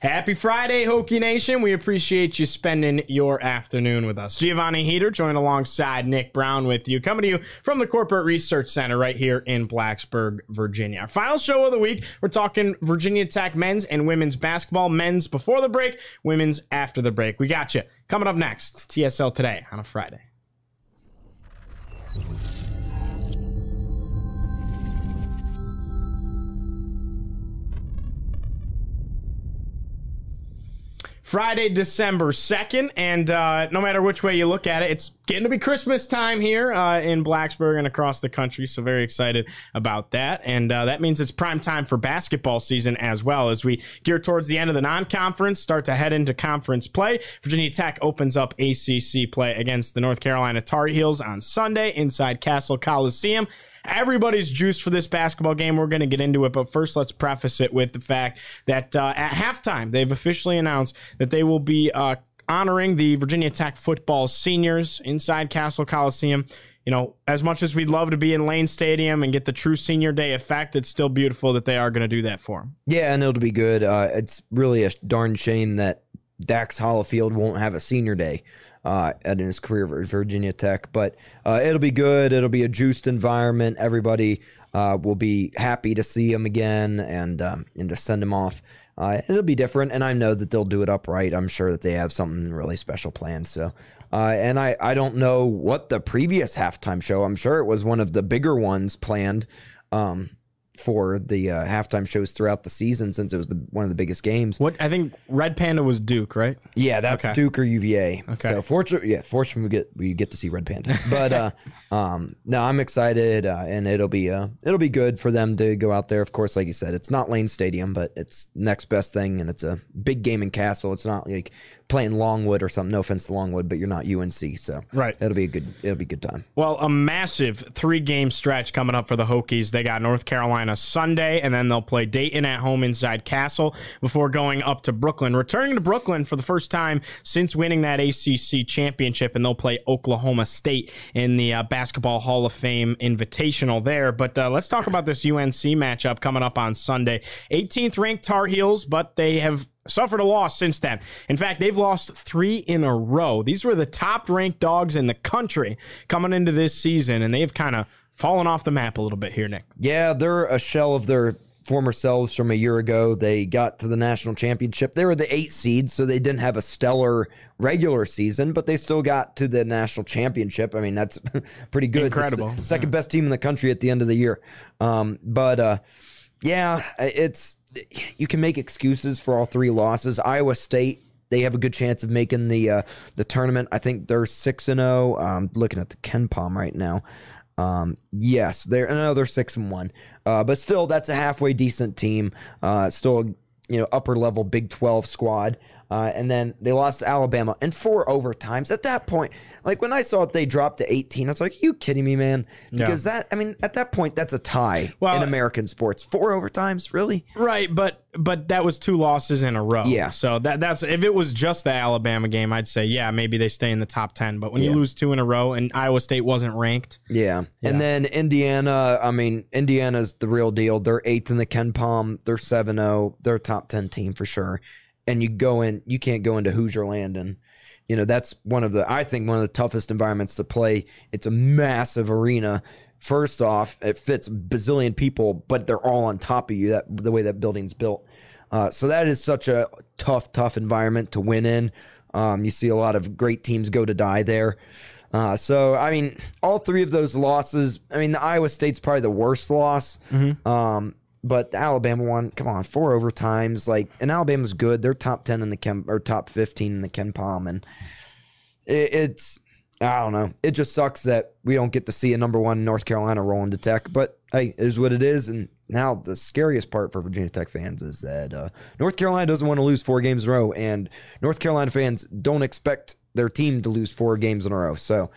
Happy Friday, Hokie Nation. We appreciate you spending your afternoon with us. Giovanni Heater joined alongside Nick Brown with you, coming to you from the Corporate Research Center right here in Blacksburg, Virginia. Our final show of the week, we're talking Virginia Tech men's and women's basketball. Men's before the break, women's after the break. We got you. Coming up next, TSL Today on a Friday. Friday, December 2nd. And uh, no matter which way you look at it, it's getting to be Christmas time here uh, in Blacksburg and across the country. So, very excited about that. And uh, that means it's prime time for basketball season as well as we gear towards the end of the non conference, start to head into conference play. Virginia Tech opens up ACC play against the North Carolina Tar Heels on Sunday inside Cassell Coliseum everybody's juiced for this basketball game. We're going to get into it, but first, let's preface it with the fact that uh, at halftime, they've officially announced that they will be uh, honoring the Virginia Tech football seniors inside Cassell Coliseum. You know, as much as we'd love to be in Lane Stadium and get the true senior day effect, it's still beautiful that they are going to do that for them. Yeah, and it'll be good. Uh, it's really a darn shame that Dax Hollifield won't have a senior day uh, in his career at Virginia Tech. But uh, it'll be good. It'll be a juiced environment. Everybody uh, will be happy to see him again and um, and to send him off. Uh, it'll be different, and I know that they'll do it upright. I'm sure that they have something really special planned. So, uh, and I I don't know what the previous halftime show. I'm sure it was one of the bigger ones planned. Um, for the uh, halftime shows throughout the season since it was the, one of the biggest games. What I think Red Panda was Duke, right? Yeah, that's okay. Duke or UVA. Okay. So fortunately, yeah, fortunately we get we get to see Red Panda. But uh, um, no, I'm excited, uh, and it'll be uh, it'll be good for them to go out there. Of course, like you said, it's not Lane Stadium, but it's next best thing, and it's a big game in Cassell. It's not like playing Longwood or something. No offense to Longwood, but you're not UNC, so right. It'll be a good it'll be a good time. Well, a massive three game stretch coming up for the Hokies. They got North Carolina Sunday, and then they'll play Dayton at home inside Cassell before going up to Brooklyn. Returning to Brooklyn for the first time since winning that ACC championship, and they'll play Oklahoma State in the uh, Basketball Hall of Fame Invitational there. But uh, let's talk about this UNC matchup coming up on Sunday. 18th ranked Tar Heels, but they have suffered a loss since then. In fact, they've lost three in a row. These were the top ranked dogs in the country coming into this season, and they've kind of fallen off the map a little bit here, Nick. Yeah, they're a shell of their former selves from a year ago. They got to the national championship. They were the eight seed, so they didn't have a stellar regular season, but they still got to the national championship. I mean, that's pretty good. Incredible. Second best team in the country at the end of the year. Um, but uh, yeah, it's you can make excuses for all three losses. Iowa State they have a good chance of making the uh, the tournament. I think they're six and zero. Oh. Um, looking at the KenPom right now. Um, yes, they're no, they're six and one. Uh, but still, that's a halfway decent team. Uh, still, you know, upper level Big Twelve squad. Uh, and then they lost to Alabama in four overtimes. At that point, like when I saw it, they dropped to 18. I was like, you kidding me, man? Because yeah. that, I mean, at that point, that's a tie well, in American sports. Four overtimes, really? Right, but but that was two losses in a row. Yeah. So that that's if it was just the Alabama game, I'd say yeah, maybe they stay in the top 10. But when yeah. you lose two in a row and Iowa State wasn't ranked, yeah. yeah. And then Indiana, I mean, Indiana's the real deal. They're eighth in the KenPom. They're 7-0. They're a top 10 team for sure and you go in, you can't go into Hoosier Land and you know that's one of the I think one of the toughest environments to play. It's a massive arena. First off, it fits bazillion people, but they're all on top of you. That the way that building's built. Uh, so that is such a tough, tough environment to win in. Um, you see a lot of great teams go to die there. Uh, so I mean, all three of those losses. I mean, the Iowa State's probably the worst loss. Mm-hmm. Um, but the Alabama one, come on, four overtimes. Like, and Alabama's good. They're top ten in the Ken or top fifteen in the KenPom, and it, it's I don't know. It just sucks that we don't get to see a number one North Carolina roll into Tech. But hey, it is what it is, and now the scariest part for Virginia Tech fans is that uh, North Carolina doesn't want to lose four games in a row, and North Carolina fans don't expect their team to lose four games in a row. So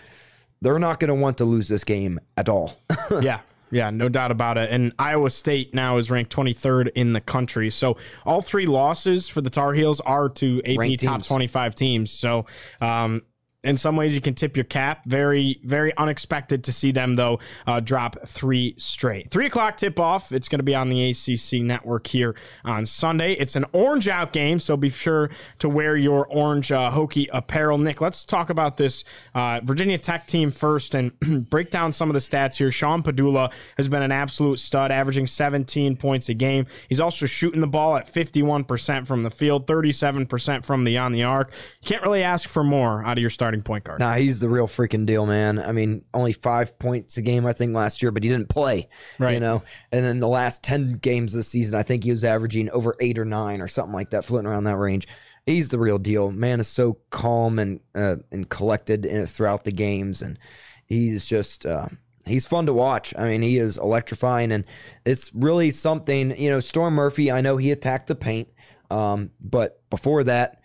they're not going to want to lose this game at all. yeah. Yeah, no doubt about it. And Iowa State now is ranked 23rd in the country. So all three losses for the Tar Heels are to AP Ranked top teams. 25 teams. So um, in some ways, you can tip your cap. Very, very unexpected to see them, though, uh, drop three straight. Three o'clock tip off. It's going to be on the ACC network here on Sunday. It's an orange out game, so be sure to wear your orange uh, Hokie apparel. Nick, let's talk about this uh, Virginia Tech team first and break down some of the stats here. Sean Pedulla has been an absolute stud, averaging 17 points a game. He's also shooting the ball at 51% from the field, 37% from beyond the arc. You can't really ask for more out of your starting point guard. Nah, he's the real freaking deal, man. I mean, only five points a game, I think, last year, but he didn't play. Right. You know, and then the last ten games this season, I think he was averaging over eight or nine or something like that, floating around that range. He's the real deal. Man is so calm and uh, and collected in, throughout the games, and he's just. Uh, He's fun to watch. I mean, he is electrifying, and it's really something. You know, Storm Murphy. I know he attacked the paint, um, but before that,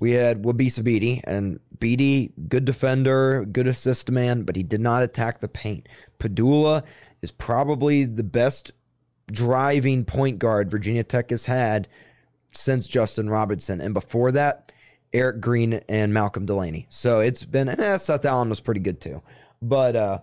we had Wabissa Bede, and Bede, good defender, good assist man, but he did not attack the paint. Pedulla is probably the best driving point guard Virginia Tech has had since Justin Robinson. And before that, Erick Green and Malcolm Delaney. So it's been, eh, Seth Allen was pretty good too. But, uh,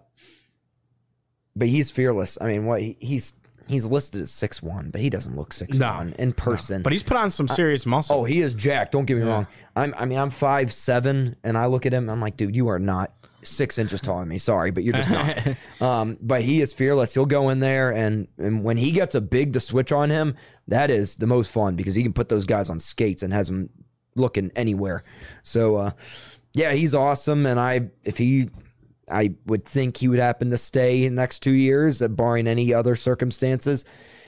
but he's fearless. I mean, what he, he's, he's listed as six one, but he doesn't look six one in person. But he's put on some serious muscle. Oh, he is jacked. Don't get me wrong. I'm. I mean, I'm five seven, and I look at him. I'm like, dude, you are not six inches taller than me. Sorry, but you're just not. um, but he is fearless. He'll go in there, and and when he gets a big to switch on him, that is the most fun because he can put those guys on skates and has them looking anywhere. So, uh, yeah, he's awesome. And I, if he. I would think he would happen to stay in the next two years, uh, barring any other circumstances.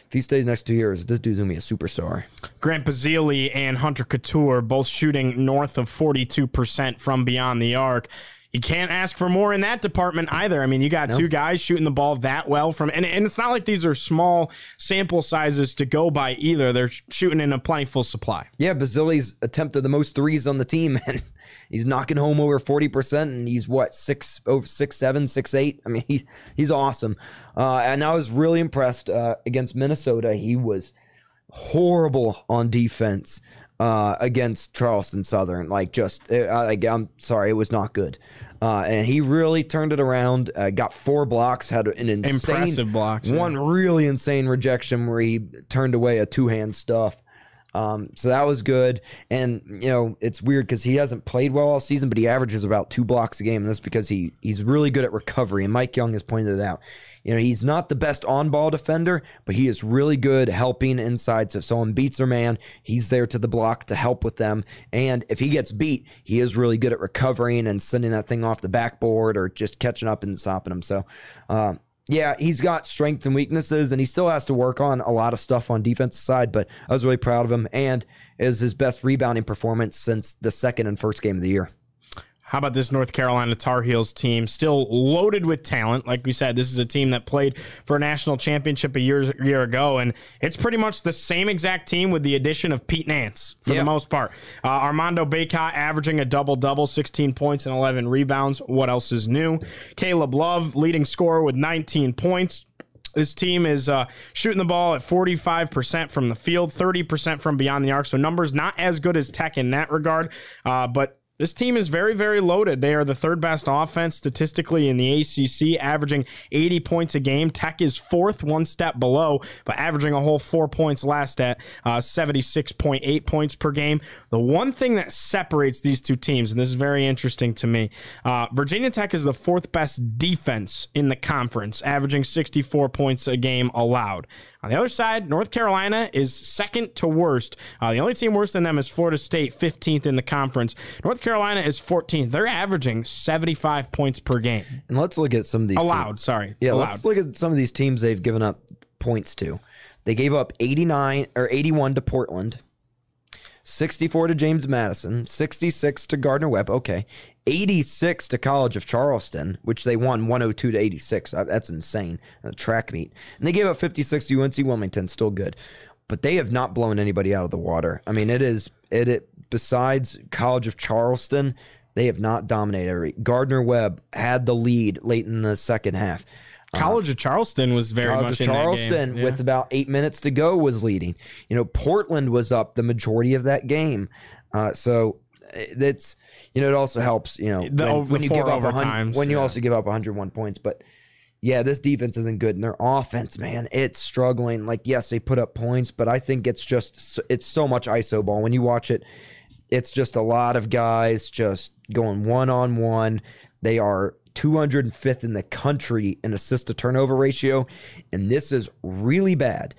If he stays next two years, this dude's gonna be a superstar. Grant Basile and Hunter Cattoor both shooting north of 42% from beyond the arc. You can't ask for more in that department either. I mean, you got two guys shooting the ball that well from, and, and it's not like these are small sample sizes to go by either. They're shooting in a plentiful supply. Yeah, Basile's attempted the most threes on the team, and he's knocking home over forty percent. And he's what six over six seven, six eight. I mean, he's he's awesome. Uh, and I was really impressed uh, against Minnesota. He was horrible on defense uh, against Charleston Southern. Like, just uh, like I'm sorry, it was not good. Uh, and he really turned it around. Uh, got four blocks. Had an insane Impressive blocks, yeah. One really insane rejection where he turned away a two hand stuff. Um, so that was good. And you know, it's weird because he hasn't played well all season, but he averages about two blocks a game, and that's because he he's really good at recovery. And Mike Young has pointed it out. You know, he's not the best on ball defender, but he is really good helping inside. So if someone beats their man, he's there to the block to help with them. And if he gets beat, he is really good at recovering and sending that thing off the backboard or just catching up and stopping him. So, uh, yeah, he's got strengths and weaknesses, and he still has to work on a lot of stuff on defensive side. But I was really proud of him, and is his best rebounding performance since the second and first game of the year. How about this North Carolina Tar Heels team? Still loaded with talent. Like we said, this is a team that played for a national championship a year, year ago, and it's pretty much the same exact team with the addition of Pete Nance for Yeah. the most part. Uh, Armando Bacot averaging a double double, 16 points and 11 rebounds. What else is new? Caleb Love, leading scorer with 19 points. This team is uh, shooting the ball at 45% from the field, 30% from beyond the arc. So numbers not as good as Tech in that regard, uh, but this team is very, very loaded. They are the third best offense statistically in the ACC, averaging 80 points a game. Tech is fourth, one step below, but averaging a whole four points last at uh, 76.8 points per game. The one thing that separates these two teams, and this is very interesting to me, uh, Virginia Tech is the fourth best defense in the conference, averaging 64 points a game allowed. On the other side, North Carolina is second to worst. Uh, the only team worse than them is Florida State, 15th in the conference. North Carolina is 14th. They're averaging 75 points per game. And let's look at some of these Allowed, teams. sorry. Yeah, allowed. let's look at some of these teams they've given up points to. They gave up 89 or 81 to Portland, 64 to James Madison, 66 to Gardner Webb. Okay. 86 to College of Charleston, which they won 102 to 86. Uh, That's insane. A track meet. And they gave up 56 to UNC Wilmington, still good. But they have not blown anybody out of the water. I mean, it is it, it besides College of Charleston, they have not dominated. every Gardner Webb had the lead late in the second half. College of Charleston was very College much of in that game. Charleston, Yeah. with about eight minutes to go, was leading. You know, Portland was up the majority of that game. Uh, so that's you know it also helps. You know, The when, when you give up overtimes, when you yeah. also give up 101 points, but. Yeah, this defense isn't good, and their offense, man, it's struggling. Like, yes, they put up points, but I think it's just it's so much ISO ball. When you watch it, it's just a lot of guys just going one on one. They are 205th in the country in assist to turnover ratio, and this is really bad.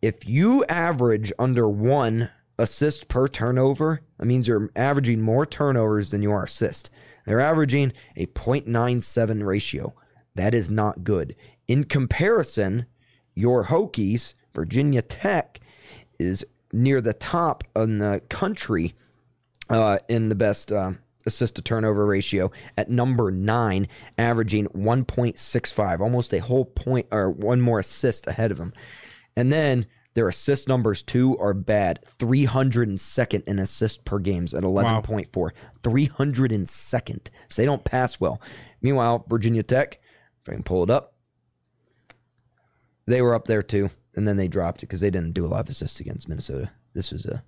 If you average under one assist per turnover, that means you're averaging more turnovers than you are assists. They're averaging a 0.97 ratio. That is not good. In comparison, your Hokies, Virginia Tech, is near the top in the country uh, in the best uh, assist to turnover ratio at number nine, averaging 1.65, almost a whole point or one more assist ahead of them. And then their assist numbers too are bad. 302nd in assist per games at 11.4. 302nd. So they don't pass well. Meanwhile, Virginia Tech, if I can pull it up, they were up there too. And then they dropped it because they didn't do a lot of assists against Minnesota. This was a.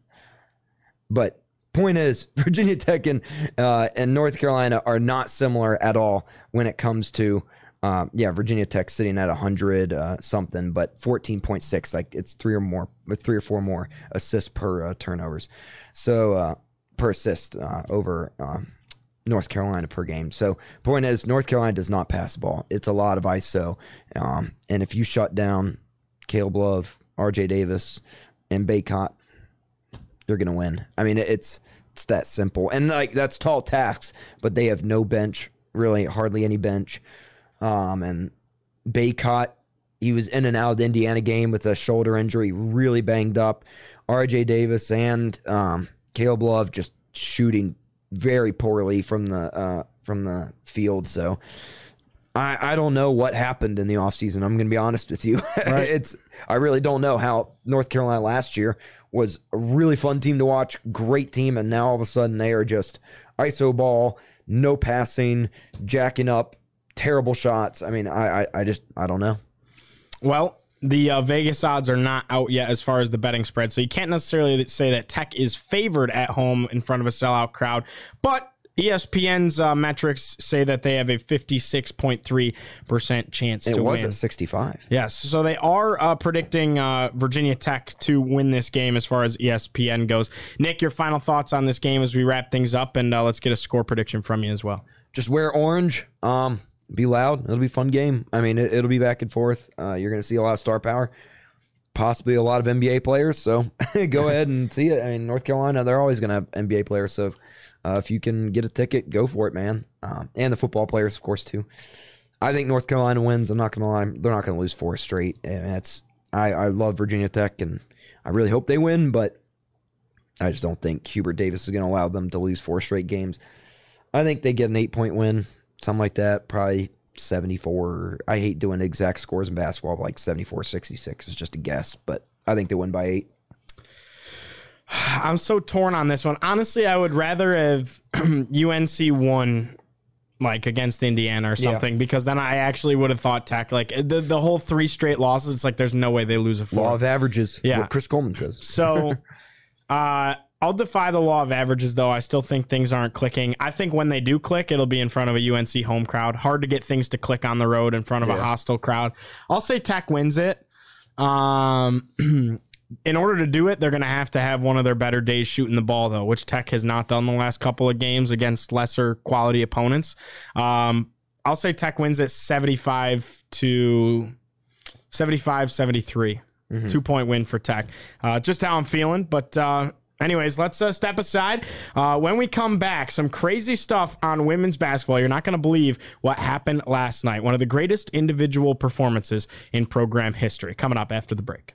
But point is, Virginia Tech and uh, and North Carolina are not similar at all when it comes to. Uh, yeah, Virginia Tech sitting at hundred uh, something, but fourteen point six, like it's three or more, three or four more assists per uh, turnovers, so uh, per assist uh, over uh, North Carolina per game. So point is, North Carolina does not pass the ball. It's a lot of ISO, um, and if you shut down Caleb Love, R.J. Davis, and Bacot, you're gonna win. I mean, it's it's that simple, and like that's tall tasks, but they have no bench, really, hardly any bench. Um, and Bacot, he was in and out of the Indiana game with a shoulder injury, really banged up. R.J. Davis and um, Caleb Love just shooting very poorly from the uh, from the field. So I, I don't know what happened in the offseason. I'm going to be honest with you. it's I really don't know how North Carolina last year was a really fun team to watch, great team, and now all of a sudden they are just ISO ball, no passing, jacking up, terrible shots. I mean, I I, I just I don't know. Well, the uh, Vegas odds are not out yet as far as the betting spread, so you can't necessarily say that Tech is favored at home in front of a sellout crowd. But ESPN's uh, metrics say that they have a 56.3% chance It to win. It was at 65. Yes, so they are uh, predicting uh, Virginia Tech to win this game as far as ESPN goes. Nick, your final thoughts on this game as we wrap things up, and uh, let's get a score prediction from you as well. Just wear orange. Um, be loud. It'll be a fun game. I mean, it, it'll be back and forth. Uh, you're going to see a lot of star power, possibly a lot of NBA players. So go ahead and see it. I mean, North Carolina, they're always going to have NBA players. So uh, if you can get a ticket, go for it, man. Um, and the football players, of course, too. I think North Carolina wins. I'm not going to lie. They're not going to lose four straight. And that's I, I love Virginia Tech, and I really hope they win, but I just don't think Hubert Davis is going to allow them to lose four straight games. I think they get an eight point win, something like that. Probably 74. I hate doing exact scores in basketball, but like 74 66 is just a guess, but I think they win by eight. I'm so torn on this one. Honestly, I would rather have UNC won like against Indiana or something because then I actually would have thought Tech like the the whole three straight losses. It's like there's no way they lose a four. Law of averages. Yeah. Chris Coleman says. So uh I'll defy the law of averages though. I still think things aren't clicking. I think when they do click, it'll be in front of a UNC home crowd. Hard to get things to click on the road in front of a hostile crowd. I'll say Tech wins it. Um in order to do it, they're going to have to have one of their better days shooting the ball, though, which Tech has not done the last couple of games against lesser quality opponents. Um, I'll say Tech wins at 75 to 75 73. Two point win for Tech. Uh, just how I'm feeling. But, uh, anyways, let's uh, step aside. Uh, when we come back, some crazy stuff on women's basketball. You're not going to believe what happened last night. One of the greatest individual performances in program history. Coming up after the break.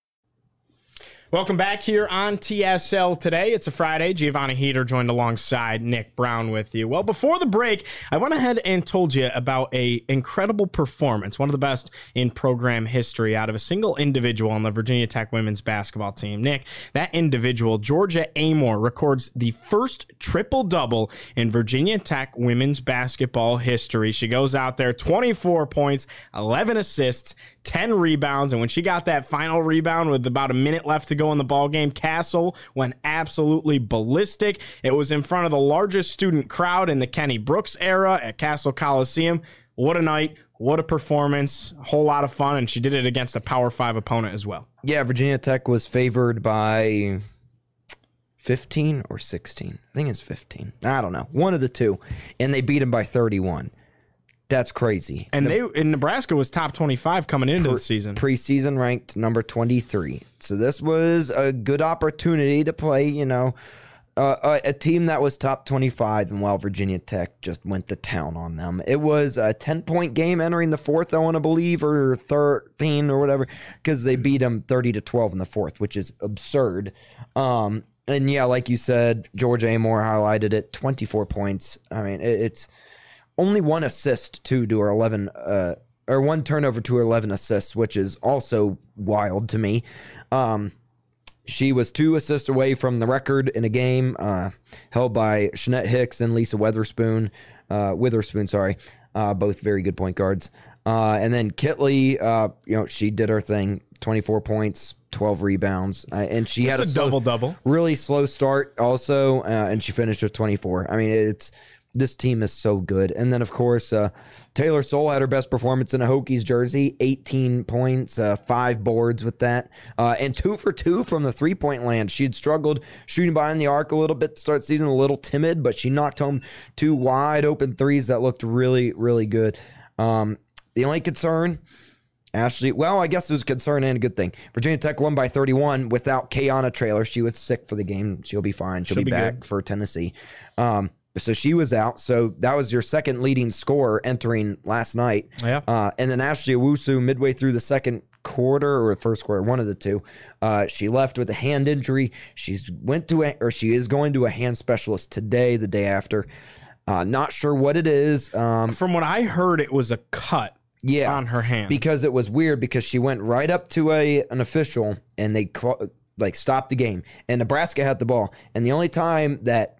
Welcome back here on TSL today. It's a Friday. Giovanni Heater joined alongside Nick Brown with you. Well, before the break, I went ahead and told you about a incredible performance, one of the best in program history out of a single individual on the Virginia Tech women's basketball team. Nick, that individual, Georgia Amoore, records the first triple double in Virginia Tech women's basketball history. She goes out there 24 points, 11 assists, 10 rebounds, and when she got that final rebound with about a minute left to go go in the ball game. Cassell went absolutely ballistic. It was in front of the largest student crowd in the Kenny Brooks era at Cassell Coliseum. What a night! What a performance! A whole lot of fun, and she did it against a Power Five opponent as well. Yeah, Virginia Tech was favored by 15 or 16. I think it's 15. I don't know. One of the two. And they beat him by 31. That's crazy. And they in Nebraska was top 25 coming into the season. Preseason ranked number 23. So this was a good opportunity to play, you know, uh, a, a, team that was top 25 and while Virginia Tech just went to town on them. It was a 10 point game entering the fourth, I want to believe, or 13 or whatever, because they beat them 30 to 12 in the fourth, which is absurd. Um, and yeah, like you said, George Amoore highlighted it 24 points. I mean, it, it's only one assist too to her 11 uh, or one turnover to her 11 assists, which is also wild to me. Um, she was two assists away from the record in a game uh, held by Shanette Hicks and Lisa Witherspoon. Uh, Witherspoon, sorry, uh, both very good point guards. Uh, and then Kitley, uh, you know, she did her thing. 24 points, 12 rebounds, uh, and she That's had a, a double double. Really slow start, also, and she finished with 24. I mean, it's this team is so good. And then, of course, uh, Taylor Soule had her best performance in a Hokies jersey 18 points, uh, five boards with that, uh, and two for two from the three point land. She had struggled shooting behind the arc a little bit to start season, a little timid, but she knocked home two wide open threes that looked really, really good. Um, the only concern. Ashley, well, I guess it was a concern and a good thing. Virginia Tech won by 31 without Kayana Traylor. She was sick for the game. She'll be fine. She'll, She'll be, be, back good. for Tennessee. Um, so she was out. So that was your second leading scorer entering last night. Yeah. Uh, and then Ashley Owusu, midway through the second quarter or first quarter, one of the two, uh, she left with a hand injury. She's went to a, or she is going to a hand specialist today, the day after. Uh, not sure what it is. Um, From what I heard, it was a cut. Yeah, on her hand because it was weird because she went right up to a an official and they like stopped the game and Nebraska had the ball and the only time that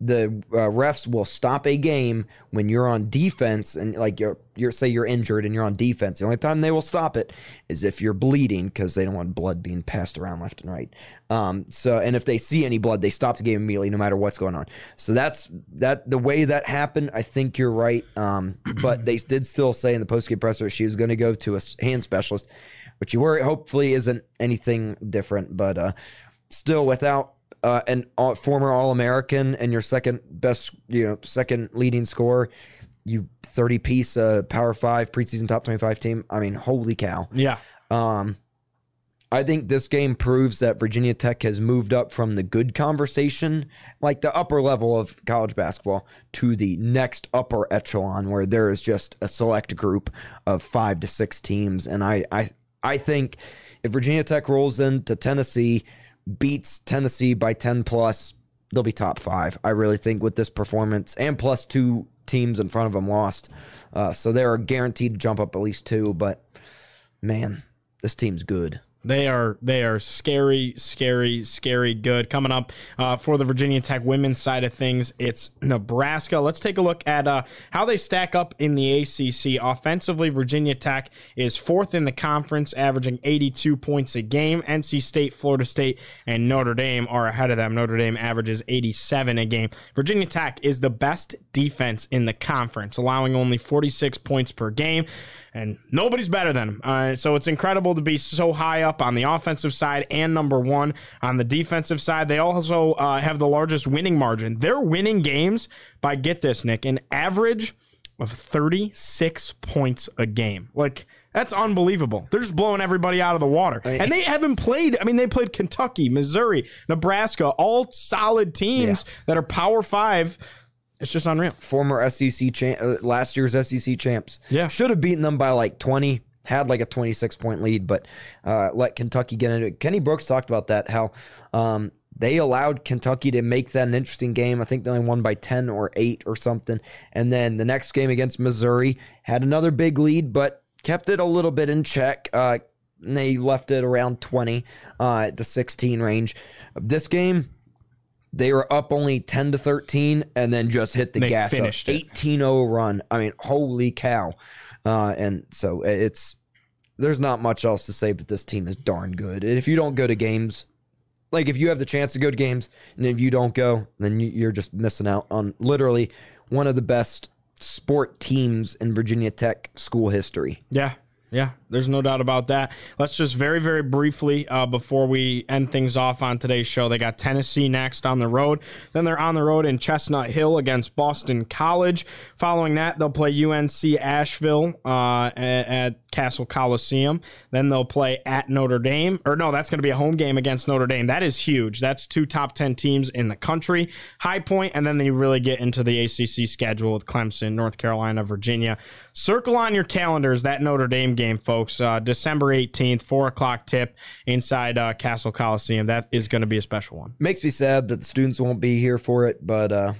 the uh, refs will stop a game when you're on defense and like you're you're say you're injured and you're on defense. The only time they will stop it is if you're bleeding because they don't want blood being passed around left and right. Um, so and if they see any blood, they stop the game immediately, no matter what's going on. So that's that the way that happened. I think you're right. Um, but they did still say in the postgame presser she was going to go to a hand specialist, which you worry hopefully isn't anything different. But uh, still, without uh, an all, former All American and your second best, you know, second leading scorer, you 30 piece uh, Power Five preseason top 25 team. I mean, holy cow. Yeah. Um, I think this game proves that Virginia Tech has moved up from the good conversation, like the upper level of college basketball, to the next upper echelon where there is just a select group of five to six teams. And I, I, I think if Virginia Tech rolls into Tennessee beats Tennessee by 10 plus, they'll be top five. I really think with this performance and plus two teams in front of them lost. Uh, so they're guaranteed to jump up at least two. But man, this team's good. They are they are scary, scary, scary good. Coming up uh, for the Virginia Tech women's side of things, it's Nebraska. Let's take a look at uh, how they stack up in the ACC. Offensively, Virginia Tech is fourth in the conference, averaging 82 points a game. NC State, Florida State, and Notre Dame are ahead of them. Notre Dame averages 87 a game. Virginia Tech is the best defense in the conference, allowing only 46 points per game, and nobody's better than them. Uh, so it's incredible to be so high up on the offensive side and number one on the defensive side. They also uh, have the largest winning margin. They're winning games by, get this, Nick, an average of 36 points a game. Like, that's unbelievable. They're just blowing everybody out of the water. And they haven't played, I mean, they played Kentucky, Missouri, Nebraska, all solid teams that are Power Five. It's just unreal. Former SEC champ, uh, last year's SEC champs. Yeah. should have beaten them by like twenty. Had like a twenty six point lead, but uh, let Kentucky get into it. Kenny Brooks talked about that how um, they allowed Kentucky to make that an interesting game. I think they only won by ten or eight or something. And then the next game against Missouri had another big lead, but kept it a little bit in check. Uh, they left it around 20 uh, at the 16 range. This game, they were up only 10 to 13 and then just hit the They gas. finished it. 18 0 run. I mean, holy cow. Uh, and so it's, there's not much else to say, but this team is darn good. And if you don't go to games, like if you have the chance to go to games and if you don't go, then you're just missing out on literally one of the best sport teams in Virginia Tech school history. Yeah. Yeah, there's no doubt about that. Let's just very, very briefly uh, before we end things off on today's show. They got Tennessee next on the road. Then they're on the road in Chestnut Hill against Boston College. Following that, they'll play UNC Asheville uh, at, at Cassell Coliseum. Then they'll play at Notre Dame. Or no, that's going to be a home game against Notre Dame. That is huge. That's two top 10 teams in the country. High point, and then they really get into the ACC schedule with Clemson, North Carolina, Virginia. Circle on your calendars that Notre Dame game, folks. Uh, December 18th, 4 o'clock tip inside uh, Cassell Coliseum. That is going to be a special one. Makes me sad that the students won't be here for it, but uh,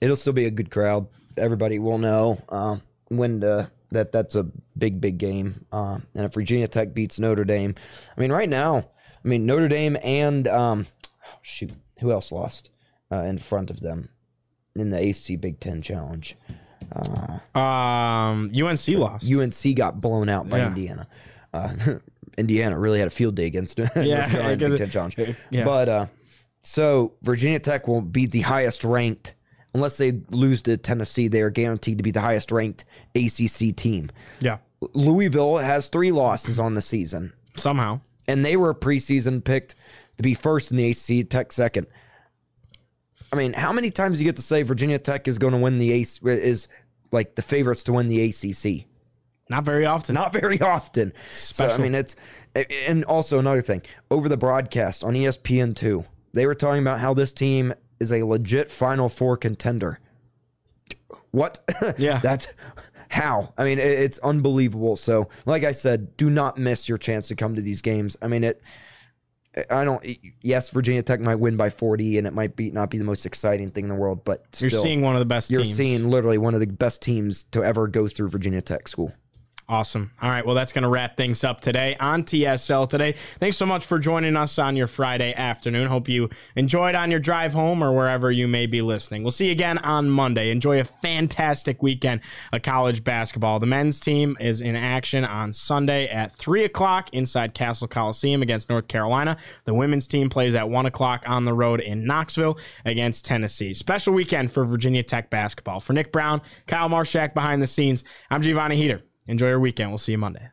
it'll still be a good crowd. Everybody will know uh, when to, that that's a big, big game. Uh, and if Virginia Tech beats Notre Dame, I mean, right now, I mean, Notre Dame and um, oh, shoot, who else lost uh, in front of them in the AC Big Ten Challenge? Um, UNC lost. UNC got blown out by Yeah. Indiana. Uh, Indiana really had a field day against North Yeah, because Big Ten Challenge. yeah. But uh, so Virginia Tech will be the highest ranked, unless they lose to Tennessee. They are guaranteed to be the highest ranked ACC team. yeah, Louisville has three losses on the season, somehow. and they were preseason picked to be first in the ACC, Tech second. I mean, how many times do you get to say Virginia Tech is going to win the AC, is like the favorites to win the ACC? Not very often. Not very often. So I mean, it's and also another thing over the broadcast on E ESPN two, they were talking about how this team is a legit Final Four contender. What? Yeah. that's how. I mean, it, it's unbelievable. So, like I said, do not miss your chance to come to these games. I mean, it. I don't. Yes, Virginia Tech might win by forty, and it might be not be the most exciting thing in the world, but You're seeing one of the best you're teams. seeing literally one of the best teams to ever go through Virginia Tech school. Awesome. All right. Well, that's going to wrap things up today on TSL today. Thanks so much for joining us on your Friday afternoon. Hope you enjoyed on your drive home or wherever you may be listening. We'll see you again on Monday. Enjoy a fantastic weekend of college basketball. The men's team is in action on Sunday at 3 o'clock inside Cassell Coliseum against North Carolina. The women's team plays at 1 o'clock on the road in Knoxville against Tennessee. Special weekend for Virginia Tech basketball. For Nick Brown, Kyle Marshak behind the scenes, I'm Giovanni Heater. Enjoy your weekend. We'll see you Monday.